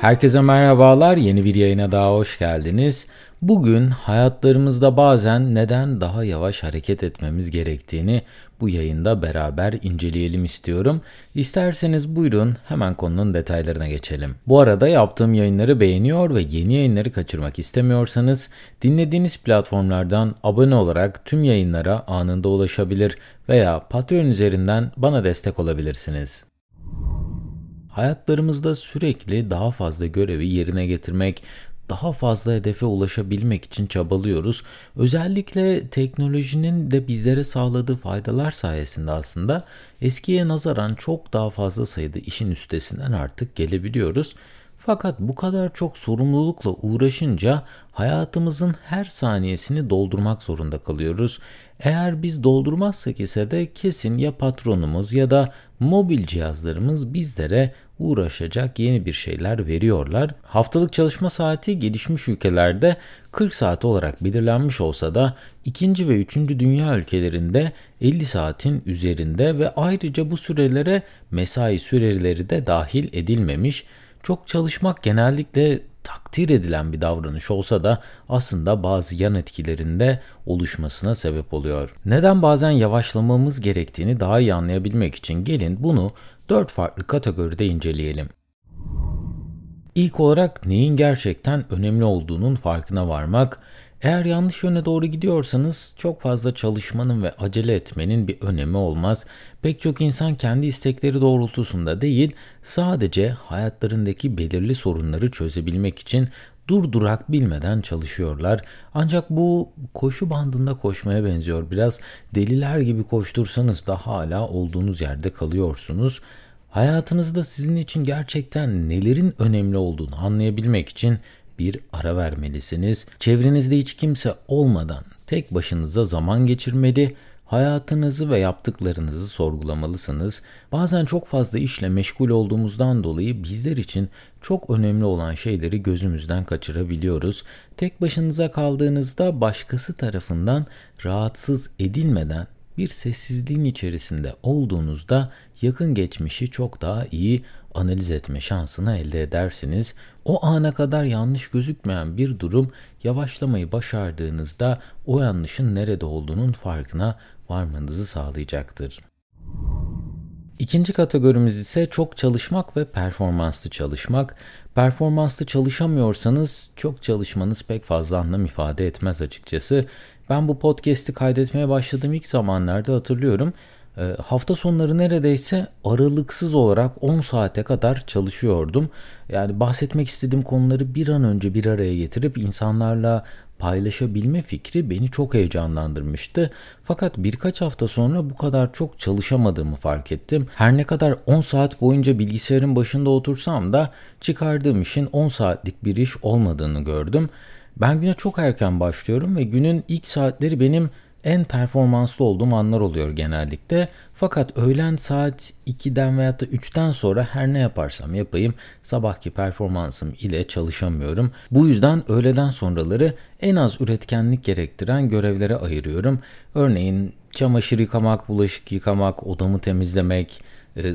Herkese merhabalar. Yeni bir yayına daha hoş geldiniz. Bugün hayatlarımızda bazen neden daha yavaş hareket etmemiz gerektiğini bu yayında beraber inceleyelim istiyorum. İsterseniz buyurun hemen konunun detaylarına geçelim. Bu arada yaptığım yayınları beğeniyor ve yeni yayınları kaçırmak istemiyorsanız dinlediğiniz platformlardan abone olarak tüm yayınlara anında ulaşabilir veya Patreon üzerinden bana destek olabilirsiniz. Hayatlarımızda sürekli daha fazla görevi yerine getirmek, daha fazla hedefe ulaşabilmek için çabalıyoruz. Özellikle teknolojinin de bizlere sağladığı faydalar sayesinde aslında eskiye nazaran çok daha fazla sayıda işin üstesinden artık gelebiliyoruz. Fakat bu kadar çok sorumlulukla uğraşınca hayatımızın her saniyesini doldurmak zorunda kalıyoruz. Eğer biz doldurmazsak ise de kesin ya patronumuz ya da mobil cihazlarımız bizlere uğraşacak yeni bir şeyler veriyorlar. Haftalık çalışma saati gelişmiş ülkelerde 40 saat olarak belirlenmiş olsa da ikinci ve üçüncü dünya ülkelerinde 50 saatin üzerinde ve ayrıca bu sürelere mesai süreleri de dahil edilmemiş. Çok çalışmak genellikle takdir edilen bir davranış olsa da aslında bazı yan etkilerinde oluşmasına sebep oluyor. Neden bazen yavaşlamamız gerektiğini daha iyi anlayabilmek için gelin bunu dört farklı kategoride inceleyelim. İlk olarak neyin gerçekten önemli olduğunun farkına varmak, eğer yanlış yöne doğru gidiyorsanız çok fazla çalışmanın ve acele etmenin bir önemi olmaz. Pek çok insan kendi istekleri doğrultusunda değil, sadece hayatlarındaki belirli sorunları çözebilmek için durdurak bilmeden çalışıyorlar. Ancak bu koşu bandında koşmaya benziyor. Biraz deliler gibi koştursanız da hala olduğunuz yerde kalıyorsunuz. Hayatınızda sizin için gerçekten nelerin önemli olduğunu anlayabilmek için bir ara vermelisiniz. Çevrenizde hiç kimse olmadan tek başınıza zaman geçirmeli, hayatınızı ve yaptıklarınızı sorgulamalısınız. Bazen çok fazla işle meşgul olduğumuzdan dolayı bizler için çok önemli olan şeyleri gözümüzden kaçırabiliyoruz. Tek başınıza kaldığınızda başkası tarafından rahatsız edilmeden bir sessizliğin içerisinde olduğunuzda yakın geçmişi çok daha iyi analiz etme şansını elde edersiniz. O ana kadar yanlış gözükmeyen bir durum yavaşlamayı başardığınızda o yanlışın nerede olduğunun farkına varmanızı sağlayacaktır. İkinci kategorimiz ise çok çalışmak ve performanslı çalışmak. Performanslı çalışamıyorsanız çok çalışmanız pek fazla anlam ifade etmez açıkçası. Ben bu podcast'i kaydetmeye başladığım ilk zamanlarda hatırlıyorum. E, hafta sonları neredeyse aralıksız olarak 10 saate kadar çalışıyordum. Yani bahsetmek istediğim konuları bir an önce bir araya getirip insanlarla paylaşabilme fikri beni çok heyecanlandırmıştı. Fakat birkaç hafta sonra bu kadar çok çalışamadığımı fark ettim. Her ne kadar 10 saat boyunca bilgisayarın başında otursam da çıkardığım işin 10 saatlik bir iş olmadığını gördüm. Ben güne çok erken başlıyorum ve günün ilk saatleri benim en performanslı olduğum anlar oluyor genellikle. Fakat öğlen saat 2'den veya da 3'ten sonra her ne yaparsam yapayım sabahki performansım ile çalışamıyorum. Bu yüzden öğleden sonraları en az üretkenlik gerektiren görevlere ayırıyorum. Örneğin çamaşır yıkamak, bulaşık yıkamak, odamı temizlemek,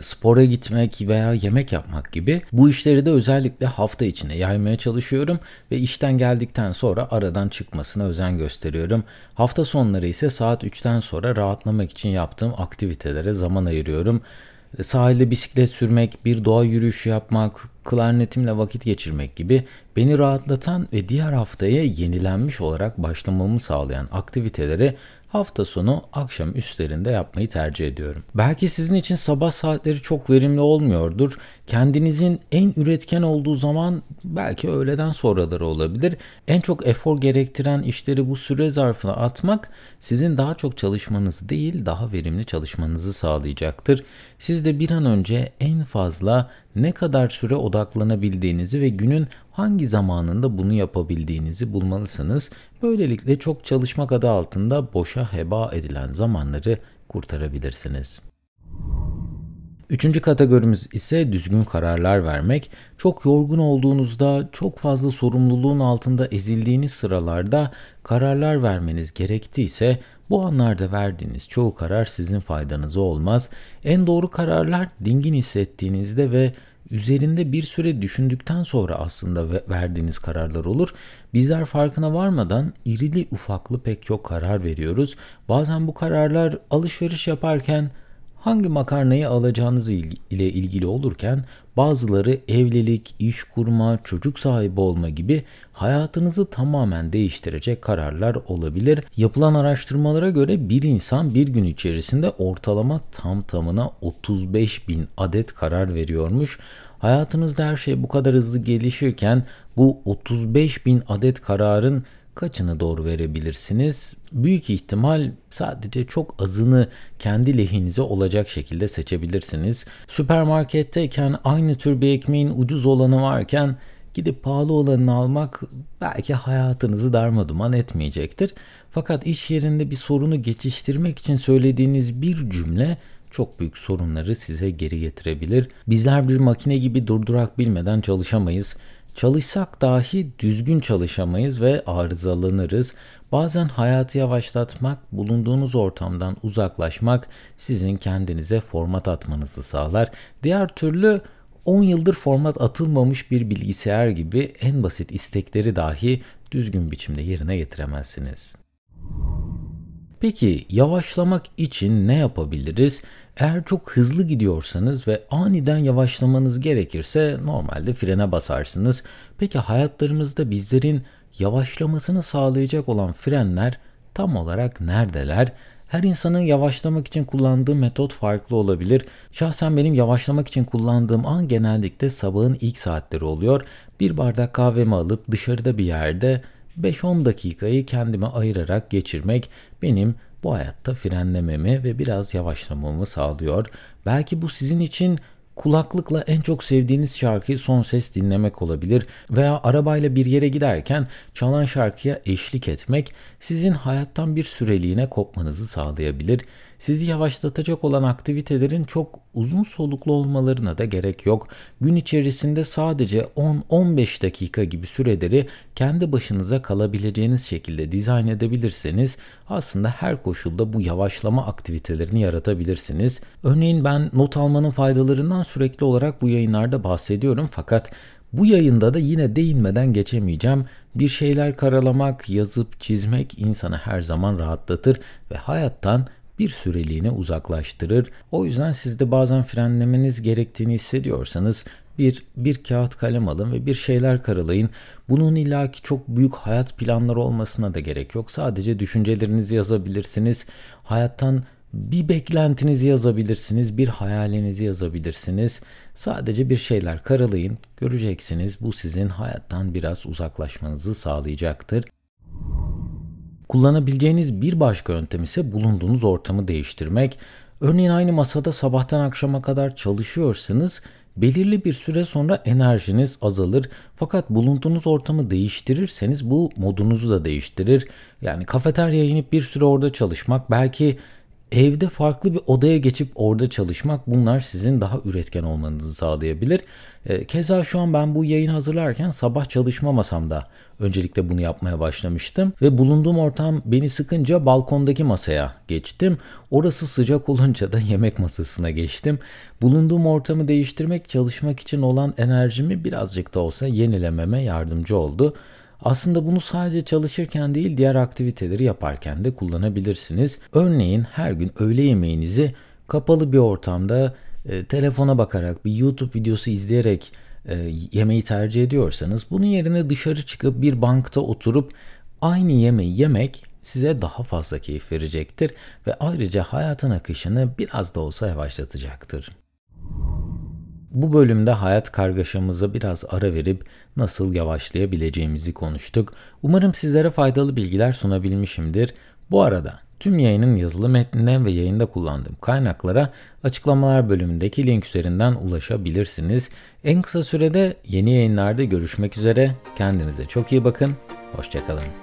spora gitmek veya yemek yapmak gibi bu işleri de özellikle hafta içine yaymaya çalışıyorum ve işten geldikten sonra aradan çıkmasına özen gösteriyorum. Hafta sonları ise saat 3'ten sonra rahatlamak için yaptığım aktivitelere zaman ayırıyorum. E, sahilde bisiklet sürmek, bir doğa yürüyüşü yapmak, klarnetimle vakit geçirmek gibi beni rahatlatan ve diğer haftaya yenilenmiş olarak başlamamı sağlayan aktiviteleri hafta sonu akşam üstlerinde yapmayı tercih ediyorum. Belki sizin için sabah saatleri çok verimli olmuyordur. Kendinizin en üretken olduğu zaman belki öğleden sonraları olabilir. En çok efor gerektiren işleri bu süre zarfına atmak sizin daha çok çalışmanız değil daha verimli çalışmanızı sağlayacaktır. Siz de bir an önce en fazla ne kadar süre odaklanabildiğinizi ve günün hangi zamanında bunu yapabildiğinizi bulmalısınız. Böylelikle çok çalışmak adı altında boşa heba edilen zamanları kurtarabilirsiniz. Üçüncü kategorimiz ise düzgün kararlar vermek. Çok yorgun olduğunuzda, çok fazla sorumluluğun altında ezildiğiniz sıralarda kararlar vermeniz gerektiyse bu anlarda verdiğiniz çoğu karar sizin faydanıza olmaz. En doğru kararlar dingin hissettiğinizde ve üzerinde bir süre düşündükten sonra aslında verdiğiniz kararlar olur. Bizler farkına varmadan irili ufaklı pek çok karar veriyoruz. Bazen bu kararlar alışveriş yaparken hangi makarnayı alacağınız ile ilgili olurken bazıları evlilik, iş kurma, çocuk sahibi olma gibi hayatınızı tamamen değiştirecek kararlar olabilir. Yapılan araştırmalara göre bir insan bir gün içerisinde ortalama tam tamına 35 bin adet karar veriyormuş. Hayatınızda her şey bu kadar hızlı gelişirken bu 35 bin adet kararın kaçını doğru verebilirsiniz? Büyük ihtimal sadece çok azını kendi lehinize olacak şekilde seçebilirsiniz. Süpermarketteyken aynı tür bir ekmeğin ucuz olanı varken gidip pahalı olanını almak belki hayatınızı darmaduman etmeyecektir. Fakat iş yerinde bir sorunu geçiştirmek için söylediğiniz bir cümle çok büyük sorunları size geri getirebilir. Bizler bir makine gibi durdurak bilmeden çalışamayız. Çalışsak dahi düzgün çalışamayız ve arızalanırız. Bazen hayatı yavaşlatmak, bulunduğunuz ortamdan uzaklaşmak sizin kendinize format atmanızı sağlar. Diğer türlü 10 yıldır format atılmamış bir bilgisayar gibi en basit istekleri dahi düzgün biçimde yerine getiremezsiniz. Peki yavaşlamak için ne yapabiliriz? Eğer çok hızlı gidiyorsanız ve aniden yavaşlamanız gerekirse normalde frene basarsınız. Peki hayatlarımızda bizlerin yavaşlamasını sağlayacak olan frenler tam olarak neredeler? Her insanın yavaşlamak için kullandığı metot farklı olabilir. Şahsen benim yavaşlamak için kullandığım an genellikle sabahın ilk saatleri oluyor. Bir bardak kahvemi alıp dışarıda bir yerde 5-10 dakikayı kendime ayırarak geçirmek benim bu hayatta frenlememi ve biraz yavaşlamamı sağlıyor. Belki bu sizin için kulaklıkla en çok sevdiğiniz şarkıyı son ses dinlemek olabilir veya arabayla bir yere giderken çalan şarkıya eşlik etmek sizin hayattan bir süreliğine kopmanızı sağlayabilir. Sizi yavaşlatacak olan aktivitelerin çok uzun soluklu olmalarına da gerek yok. Gün içerisinde sadece 10-15 dakika gibi süreleri kendi başınıza kalabileceğiniz şekilde dizayn edebilirseniz aslında her koşulda bu yavaşlama aktivitelerini yaratabilirsiniz. Örneğin ben not almanın faydalarından sürekli olarak bu yayınlarda bahsediyorum fakat bu yayında da yine değinmeden geçemeyeceğim. Bir şeyler karalamak, yazıp çizmek insanı her zaman rahatlatır ve hayattan bir süreliğine uzaklaştırır. O yüzden siz de bazen frenlemeniz gerektiğini hissediyorsanız bir, bir kağıt kalem alın ve bir şeyler karalayın. Bunun illaki çok büyük hayat planları olmasına da gerek yok. Sadece düşüncelerinizi yazabilirsiniz. Hayattan bir beklentinizi yazabilirsiniz, bir hayalinizi yazabilirsiniz. Sadece bir şeyler karalayın. Göreceksiniz bu sizin hayattan biraz uzaklaşmanızı sağlayacaktır. Kullanabileceğiniz bir başka yöntem ise bulunduğunuz ortamı değiştirmek. Örneğin aynı masada sabahtan akşama kadar çalışıyorsanız belirli bir süre sonra enerjiniz azalır. Fakat bulunduğunuz ortamı değiştirirseniz bu modunuzu da değiştirir. Yani kafeteryaya inip bir süre orada çalışmak belki evde farklı bir odaya geçip orada çalışmak bunlar sizin daha üretken olmanızı sağlayabilir. E, keza şu an ben bu yayın hazırlarken sabah çalışma masamda öncelikle bunu yapmaya başlamıştım ve bulunduğum ortam beni sıkınca balkondaki masaya geçtim. Orası sıcak olunca da yemek masasına geçtim. Bulunduğum ortamı değiştirmek çalışmak için olan enerjimi birazcık da olsa yenilememe yardımcı oldu. Aslında bunu sadece çalışırken değil diğer aktiviteleri yaparken de kullanabilirsiniz. Örneğin her gün öğle yemeğinizi kapalı bir ortamda e, telefona bakarak bir YouTube videosu izleyerek e, yemeği tercih ediyorsanız bunun yerine dışarı çıkıp bir bankta oturup aynı yemeği yemek size daha fazla keyif verecektir ve ayrıca hayatın akışını biraz da olsa yavaşlatacaktır. Bu bölümde hayat kargaşamıza biraz ara verip nasıl yavaşlayabileceğimizi konuştuk. Umarım sizlere faydalı bilgiler sunabilmişimdir. Bu arada tüm yayının yazılı metnine ve yayında kullandığım kaynaklara açıklamalar bölümündeki link üzerinden ulaşabilirsiniz. En kısa sürede yeni yayınlarda görüşmek üzere. Kendinize çok iyi bakın. Hoşçakalın.